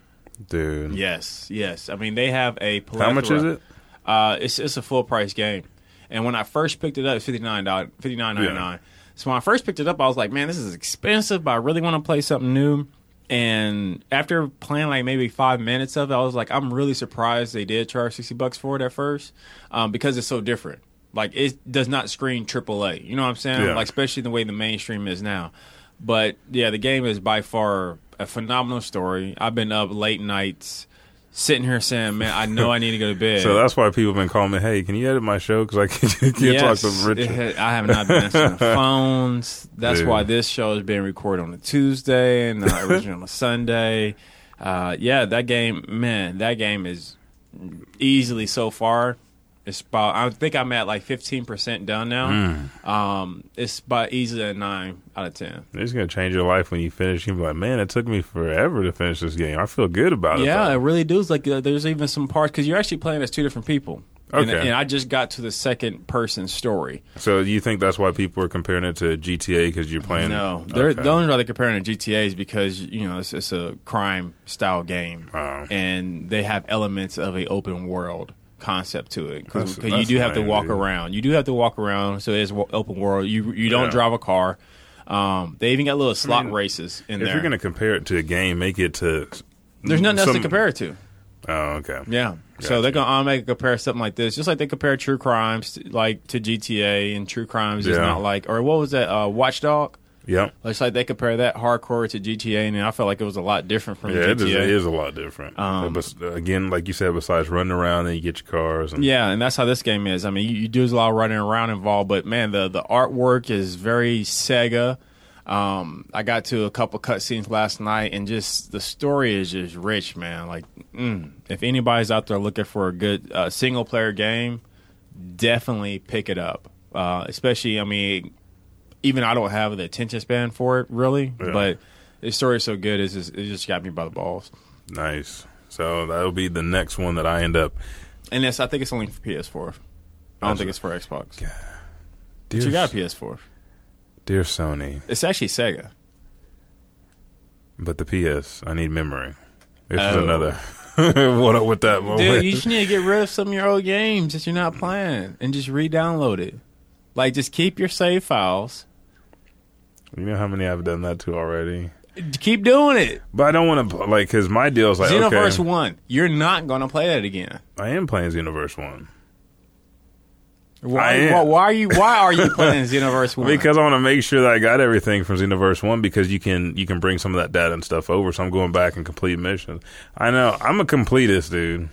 Dude. Yes, yes. I mean, they have a. How much is it? Uh, it's it's a full price game, and when I first picked it up, it's fifty nine dollars, fifty nine ninety nine. So when I first picked it up, I was like, man, this is expensive, but I really want to play something new. And after playing like maybe five minutes of it, I was like, I'm really surprised they did charge sixty bucks for it at first, um, because it's so different. Like it does not screen AAA. You know what I'm saying? Yeah. Like especially the way the mainstream is now. But yeah, the game is by far a phenomenal story. I've been up late nights, sitting here saying, "Man, I know I need to go to bed." So that's why people have been calling me, hey, can you edit my show? Because I can't, can't talk to Yes, Richard. it I have not been answering the phones. That's Dude. why this show is being recorded on a Tuesday and not originally on a Sunday. Uh, yeah, that game, man, that game is easily so far. It's about. I think I'm at like 15 percent done now. Hmm. Um, it's about easily a nine out of ten. It's going to change your life when you finish. You'll be like, man, it took me forever to finish this game. I feel good about it. Yeah, though." it really does. Like, uh, there's even some parts because you're actually playing as two different people. And, Okay. and I just got to the second person story. So you think that's why people are comparing it to GTA because you're playing? No, they're, Okay. the only reason they're comparing it to GTA is because you know it's, it's a crime style game, Oh. and they have elements of a open world concept to it. Because you do have to walk around. You do have to walk around, so it's open world. You you don't Yeah. drive a car. Um, they even got little slot mean, races in If there. If you're going to compare it to a game, make it to. There's nothing else to compare it to. Oh, okay. Yeah. So they're gonna automatically compare something like this, just like they compare True Crimes to, like to GTA, and True Crimes is not like or what was that uh, Watchdog? Yep. It's like they compare that hardcore to GTA, and I felt like it was a lot different from Yeah, it is, GTA. it is a lot different. Um, But again, like you said, besides running around and you get your cars. And, Yeah, and that's how this game is. I mean, you, you do a lot of running around involved, but man, the the artwork is very Sega. Um, I got to a couple cutscenes last night, and just the story is just rich, man. Like, mm, if anybody's out there looking for a good uh, single player game, definitely pick it up. Uh, especially, I mean, even I don't have the attention span for it really, Yeah. but the story is so good, it's just, it just got me by the balls. Nice. So that'll be the next one that I end up. And it's, I think it's only for PS4. I don't think it's for Xbox. Dear, But you got a PS4. dear Sony, It's actually Sega. but the PS, I need memory. This Oh. is another. what up with that moment? Dude, you just need to get rid of some of your old games that you're not playing and just re-download it. Like, just keep your save files. You know how many I've done that to already. Keep doing it. But I don't want to like because my deal is like Xenoverse okay, One. You're not gonna play that again. I am playing Xenoverse One. Why, why, why are you? Why are you playing Xenoverse One? Because I want to make sure that I got everything from Xenoverse One because you can you can bring some of that data and stuff over. So I'm going back and complete missions. I know I'm a completist, dude.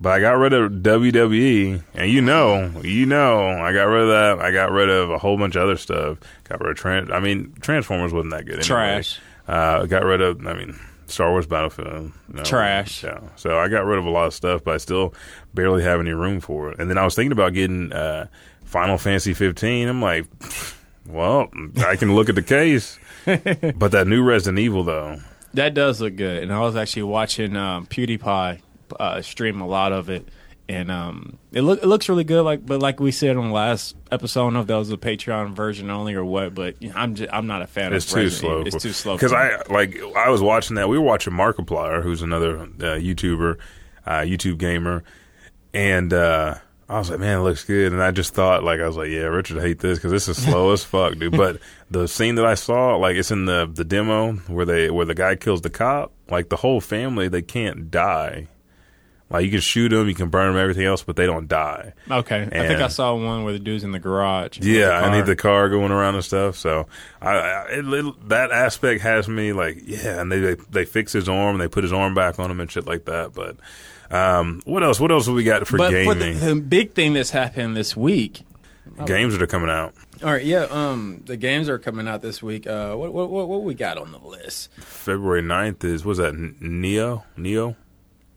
But I got rid of WWE, and you know, you know, I got rid of that. I got rid of a whole bunch of other stuff. Got rid of trans. I mean, Transformers wasn't that good. Anyway. Trash. Uh, got rid of. I mean, Star Wars Battlefield. No, Trash. Yeah. So I got rid of a lot of stuff, but I still barely have any room for it. And then I was thinking about getting uh, Final Fantasy 15. I'm like, well, I can look at the case, but that new Resident Evil though. That does look good, and I was actually watching um, PewDiePie uh, stream a lot of it, and um, it look it looks really good. Like, but like we said on the last episode, I don't know if that was a Patreon version only or what, but you know, I'm just, I'm not a fan. It's of too slow. It's too slow Because. I like I was watching that. We were watching Markiplier, who's another uh, YouTuber, uh, YouTube gamer, and uh, I was like, man, it looks good. And I just thought, like, I was like, yeah, Richard hate this because this is slow as fuck, dude. But the scene that I saw, like, it's in the the demo where they where the guy kills the cop. Like the whole family, they can't die. Like you can shoot them, you can burn them, everything else, but they don't die. Okay, I think I saw one where the dude's in the garage. Yeah, I need the car going around and stuff. So I, I it, it- that aspect has me like, yeah. And they, they they fix his arm, they put his arm back on him and shit like that. But um, what else? What else have we got for But for the, gaming? the big thing that's happened this week. Games that are coming out All right, yeah, um, the games are coming out this week. Uh, what what what, what we got on the list? February 9th is was that Nioh Nioh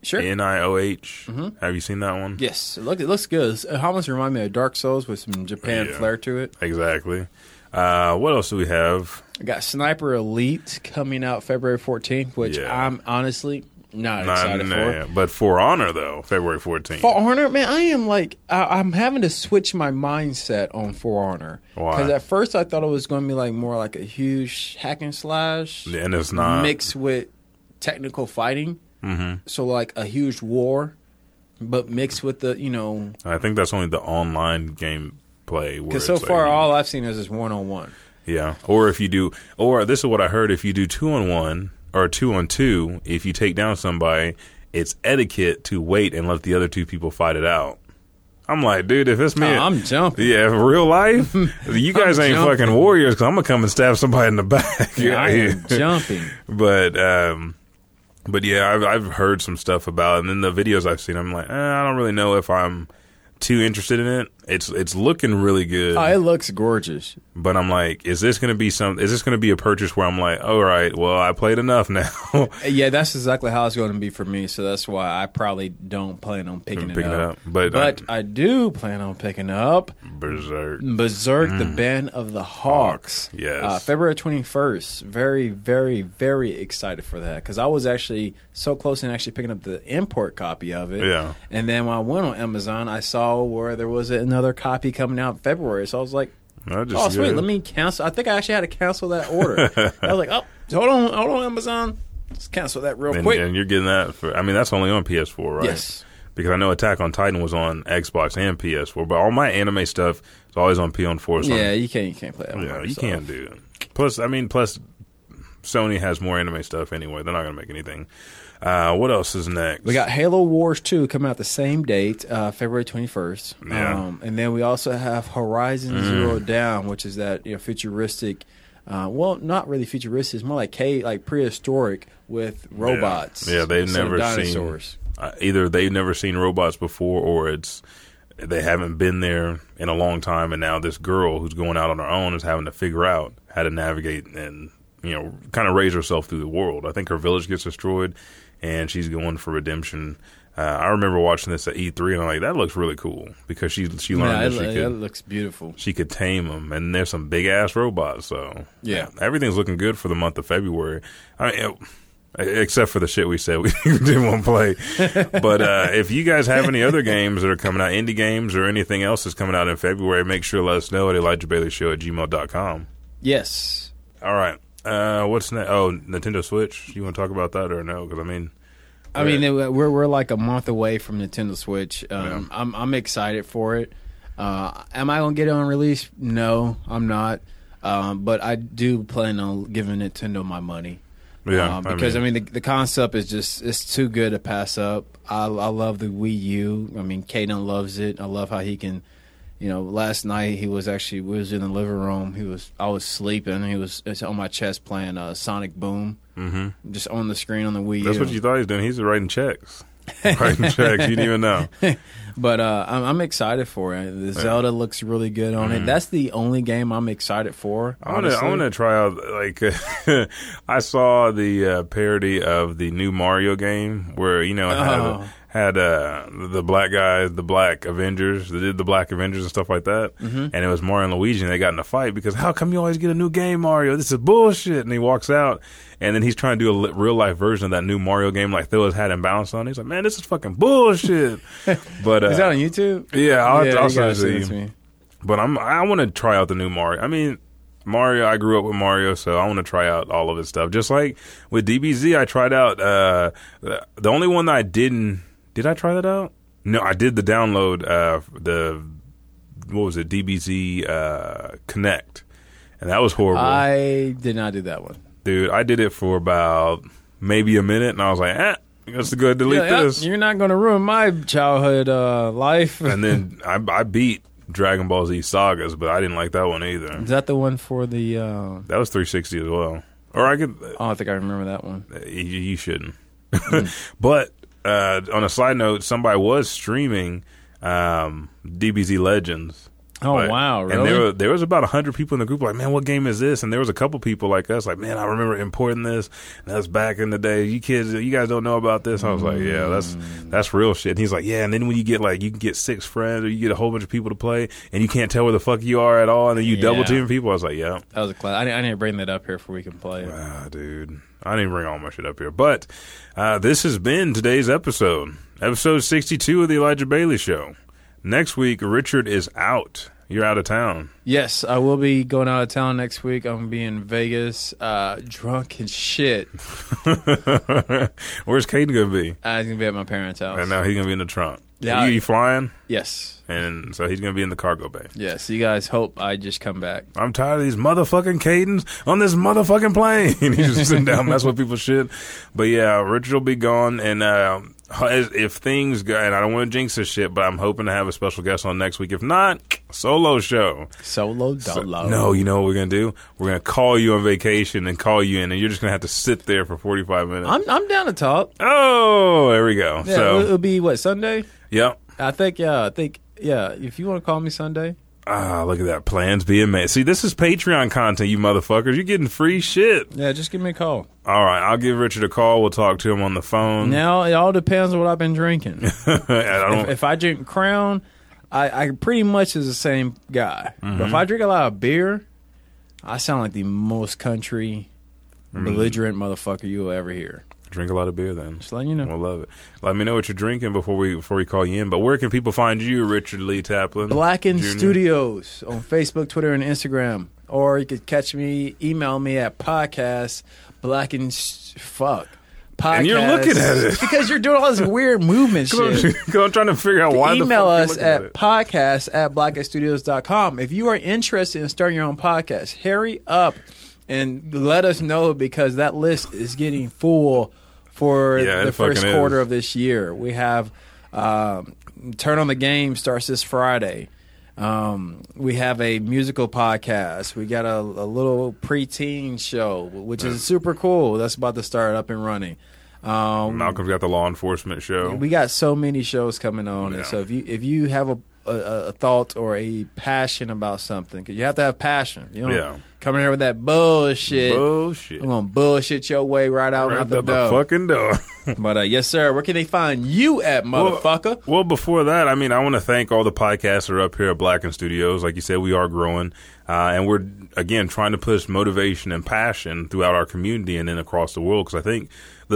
Sure. N I O H. Have you seen that one? Yes, it, look, it looks good. It almost remind me of Dark Souls with some Japan Yeah. flair to it. Exactly. Uh, what else do we have? I got Sniper Elite coming out February 14th, which Yeah. I'm honestly not Not- excited nah, for. But For Honor though, February 14th. For Honor, man, I am like I, I'm having to switch my mindset on For Honor Why? because at first I thought it was going to be like more like a huge hack and slash and it's not. mixed with technical fighting. Hmm So like a huge war, but mixed with the you know I think that's only the online game play. because so it's like far all I've seen is this one on one. Yeah. Or if you do, or this is what I heard: if you do two on one or two on two, if you take down somebody, it's etiquette to wait and let the other two people fight it out. I'm like, dude, if it's me, Oh, I'm jumping. yeah, real life, you guys ain't jumping. fucking warriors because I'm gonna come and stab somebody in the back. Yeah, I am jumping. But um, but yeah, I've I've heard some stuff about, it. and then the videos I've seen, I'm like, eh, I don't really know if I'm too interested in it. It's it's looking really good. Oh, it looks gorgeous. But I'm like, is this going to be some? Is this going to be a purchase where I'm like, all right, well, I played enough now. Yeah, that's exactly how it's going to be for me. So that's why I probably don't plan on picking, it, Picking it up. up. But, But uh, I do plan on picking up Berserk. Berserk, the Band of the Hawks. Mm. Yes. Uh, February 21st. Very, very, very excited for that because I was actually so close in actually picking up the import copy of it. Yeah. And then when I went on Amazon, I saw where there was another copy coming out in February. So I was like, No, just oh, sweet. Let me cancel. I think I actually had to cancel that order. I was like, oh, hold on, hold on, Amazon. Let's cancel that real And, quick. and you're getting that for. I mean, that's only on PS4, right? Yes. Because I know Attack on Titan was on Xbox and PS4, but all my anime stuff is always on PS4. So Yeah, you can't you can't play that. yeah, you so. can't do it. Plus, I mean, plus Sony has more anime stuff anyway. They're not going to make anything. Uh, what else is next? We got Halo Wars 2 coming out the same date, uh, February 21st. Yeah. Um, and then we also have Horizon Mm. Zero Dawn, which is that you know futuristic, uh, well, not really futuristic, it's more like K, like prehistoric with robots. Yeah, they've instead of never seen uh, either they've never seen robots before, or it's they haven't been there in a long time, and now this girl who's going out on her own is having to figure out how to navigate and you know kind of raise herself through the world. I think her village gets destroyed, and she's going for redemption. Uh, I remember watching this at E3, and I'm like, that looks really cool because she she learned Yeah, that she it could looks beautiful. she could tame them, and there's some big ass robots. So Yeah. everything's looking good for the month of February. I mean, it- except for the shit we said we didn't want to play. But uh, if you guys have any other games that are coming out, indie games or anything else that's coming out in February, make sure to let us know at ElijahBaileyShow Bailey Show at gmail.com. Yes. All right. Uh, what's next? Oh, Nintendo Switch. You want to talk about that or no? Because I mean, I mean, we're we're like a month away from Nintendo Switch. Um, I'm I'm excited for it. Uh, am I gonna get it on release? No, I'm not. Um, but I do plan on giving Nintendo my money. yeah, Uh, because I mean, the, the concept is just it's too good to pass up. I, I love the Wii U. I mean, Kaden loves it. I love how he can, you know, last night he was actually we was in the living room. He was I was sleeping. He was on my chest playing uh, Sonic Boom, mm-hmm. just on the screen on the Wii. That's U. what you thought he was doing. He's writing checks. writing checks. You didn't even know. But uh, I'm, I'm excited for it. The Zelda looks really good on it. That's the only game I'm excited for. Mm-hmm. I want to. I honestly. want to try out. Like, I saw the uh, parody of the new Mario game where you know it had Oh. had uh, the black guys, the Black Avengers, they did the Black Avengers and stuff like that, Mm-hmm. and it was Mario and Luigi, and they got in a fight because how come you always get a new game, Mario? This is bullshit. And he walks out, and then he's trying to do a li- real life version of that new Mario game, like throw his hat and bounce on. it. He's like, man, this is fucking bullshit. but uh, Is that on YouTube? yeah, I'll, yeah, I'll send it to you. it to me. But I'm I want to try out the new Mario. I mean, Mario. I grew up with Mario, so I want to try out all of his stuff. Just like with DBZ, I tried out uh, the the only one that I didn't. Did I try that out? No, I did the download. Uh, the what was it? DBZ uh, Kinect, and that was horrible, I did not do that one. dude. I did it for about maybe a minute, and I was like, eh, let's go delete Yeah, this. You're not going to ruin my childhood uh, life. and then I, I beat Dragon Ball Z Sagas, but I didn't like that one either. Is that the one for the? Uh, That was 360 as well. Or I could, oh, I think I remember that one. you, you shouldn't. but uh, on a side note, somebody was streaming um, DBZ Legends. Oh Like, wow, And there, were, there was about hundred people in the group. Like, man, what game is this? And there was a couple people like us. Like, man, I remember importing this. And that's back in the day. You kids, you guys don't know about this. I was like, yeah, that's Mm. that's real shit. And he's like, yeah. And then when you get like, you can get six friends or you get a whole bunch of people to play, and you can't tell where the fuck you are at all, and then you double team people. I was like, yeah. that was a class. I didn't, I didn't bring that up here for we can play. Ah, dude. I didn't bring all my shit up here. But uh, this has been today's episode. Episode 62 of The Elijah Bailey Show. Next week, Richard is out. You're out of town. Yes, I will be going out of town next week. I'm gonna be in Vegas, uh, drunk and shit. Where's Caden going to be? I was gonna be at my parents' house. And now he's going to be in the trunk. Yeah. You, you flying? Yes, And so he's going to be in the cargo bay. yes. You guys hope I just come back. I'm tired of these motherfucking Cadens on this motherfucking plane. he's just sitting down, messing with people shit. But yeah, Richard will be gone. And uh, if things go, and I don't want to jinx this shit, but I'm hoping to have a special guest on next week. If not, solo show. Solo So- no, you know what we're gonna do? We're gonna call you on vacation and call you in, and you're just gonna have to sit there for 45 minutes. I'm I'm down to talk. oh, there we go. Yeah, so, it'll, it'll be what Sunday. yep. I think yeah. I think yeah. If you want to call me Sunday, Ah, look at that. Plans being made. See, this is Patreon content, you motherfuckers. You're getting free shit. yeah, just give me a call. All right, I'll give Richard a call. We'll talk to him on the phone. Now it all depends on what I've been drinking. I if, if I drink Crown, I, I pretty much is the same guy. Mm-hmm. if I drink a lot of beer, I sound like the most country, Mm. belligerent motherfucker you will ever hear. Drink a lot of beer then. Just letting you know. We'll love it. Let me know what you're drinking before we before we call you in. But where can people find you, Richard Lee Taplin? Blackened Jr.? Studios on Facebook, Twitter, and Instagram. Or you could catch me, email me at podcast blackened fuck. Podcast. And you're looking at it. because you're doing all this weird movement Come shit. on, I'm trying to figure out why. the email fuck us looking at podcast at blackstudios.com. If you are interested in starting your own podcast, hurry up and let us know because that list is getting full for Yeah, the first quarter is. of this year. We have um, Turn on the Game starts this Friday. Um, we have a musical podcast. We got a, a little preteen show, which is super cool. That's about to start up and running. Um, Malcolm's got the law enforcement show. we got so many shows coming on, Yeah. and so if you if you have a, a, a thought or a passion about something, because you have to have passion. You know, Yeah. coming here with that bullshit. Bullshit. I'm gonna bullshit your way right out Right out the the door. fucking door. But uh, yes, sir. Where can they find you at, motherfucker? Well, before that, I mean, I want to thank all the podcasts that are up here at Blacken Studios. Like you said, we are growing, uh, and we're again trying to push motivation and passion throughout our community and then across the world. Because I think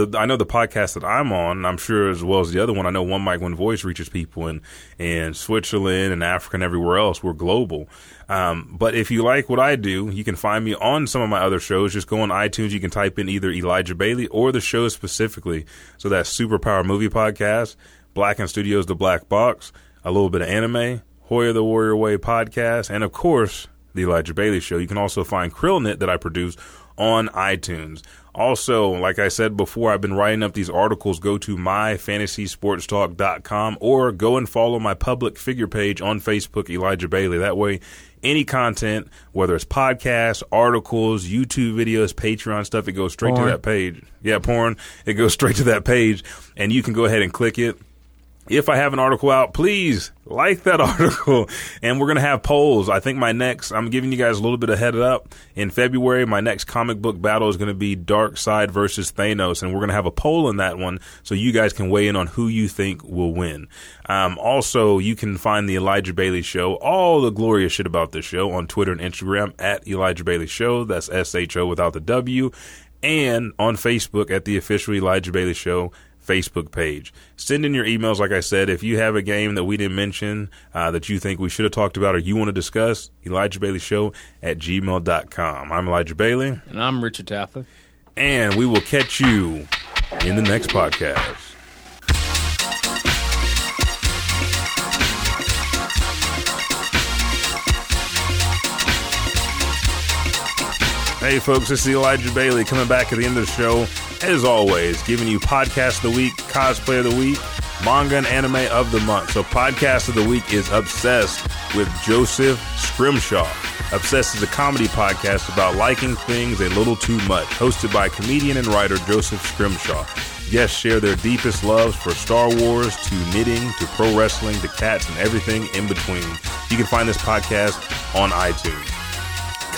the I know the podcast that I'm on, I'm sure as well as the other one, I know One Mic One Voice reaches people in in Switzerland and Africa and everywhere else. We're global. Um, but if you like what I do, you can find me on some of my other shows. Just go on iTunes. You can type in either Elijah Bailey or the show specifically. So that's Superpower Movie Podcast, Blacken Studios The Black Box, a little bit of anime, Hoya the Warrior Way podcast, and of course, The Elijah Bailey Show. You can also find Krillin It that I produce on iTunes. Also, like I said before, I've been writing up these articles. Go to myfantasysportstalk.com or go and follow my public figure page on Facebook, Elijah Bailey. That way, any content, whether it's podcasts, articles, YouTube videos, Patreon stuff, it goes straight Porn. to that page. Yeah, porn. It goes straight to that page, and you can go ahead and click it. If I have an article out, please like that article. And we're going to have polls. I think my next, I'm giving you guys a little bit of head up. In February, my next comic book battle is going to be Darkseid versus Thanos. And we're going to have a poll in that one so you guys can weigh in on who you think will win. Um, also, you can find the Elijah Bailey Show, all the glorious shit about this show on Twitter and Instagram at Elijah Bailey Show. That's S H O without the W. And on Facebook at the official Elijah Bailey Show Facebook page. Send in your emails, like I said. If you have a game that we didn't mention uh, that you think we should have talked about or you want to discuss, Elijah Bailey Show at gmail.com. I'm Elijah Bailey, And I'm Richard Taplin. and we will catch you in the next podcast. Hey folks, this is Elijah Bailey coming back at the end of the show. As always, giving you podcast of the week, cosplay of the week, manga and anime of the month. So podcast of the week is Obsessed with Joseph Scrimshaw. Obsessed is a comedy podcast about liking things a little too much, hosted by comedian and writer Joseph Scrimshaw. Guests share their deepest loves for Star Wars to knitting to pro wrestling to cats and everything in between. You can find this podcast on iTunes.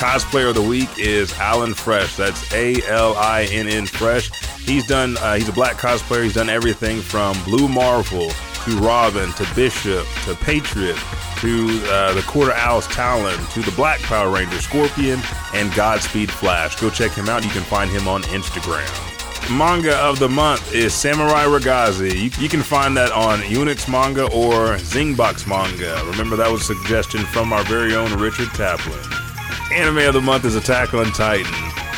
Cosplayer of the week is Alinn Fresh. That's A L I N N Fresh. He's done. Uh, he's a black cosplayer. He's done everything from Blue Marvel to Robin to Bishop to Patriot to uh, the Court of Owls' Talon to the Black Power Ranger Scorpion and Godspeed Flash. Go check him out. You can find him on Instagram. Manga of the month is Samurai Ragazzi. You, you can find that on Unix Manga or Zingbox Manga. Remember that was a suggestion from our very own Richard Taplin. Anime of the month is Attack on Titan.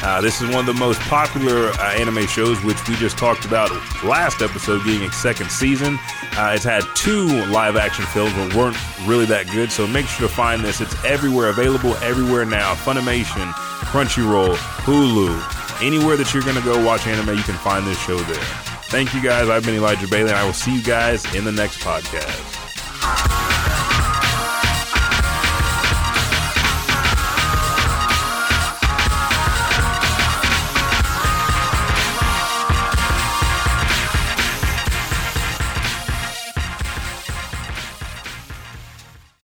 Uh, this is one of the most popular uh, anime shows, which we just talked about last episode, being its second season. Uh, it's had two live action films, but weren't really that good. So make sure to find this. It's everywhere, available everywhere now. Funimation, Crunchyroll, Hulu, anywhere that you're going to go watch anime, you can find this show there. Thank you guys. I've been Elijah Bailey, and I will see you guys in the next podcast.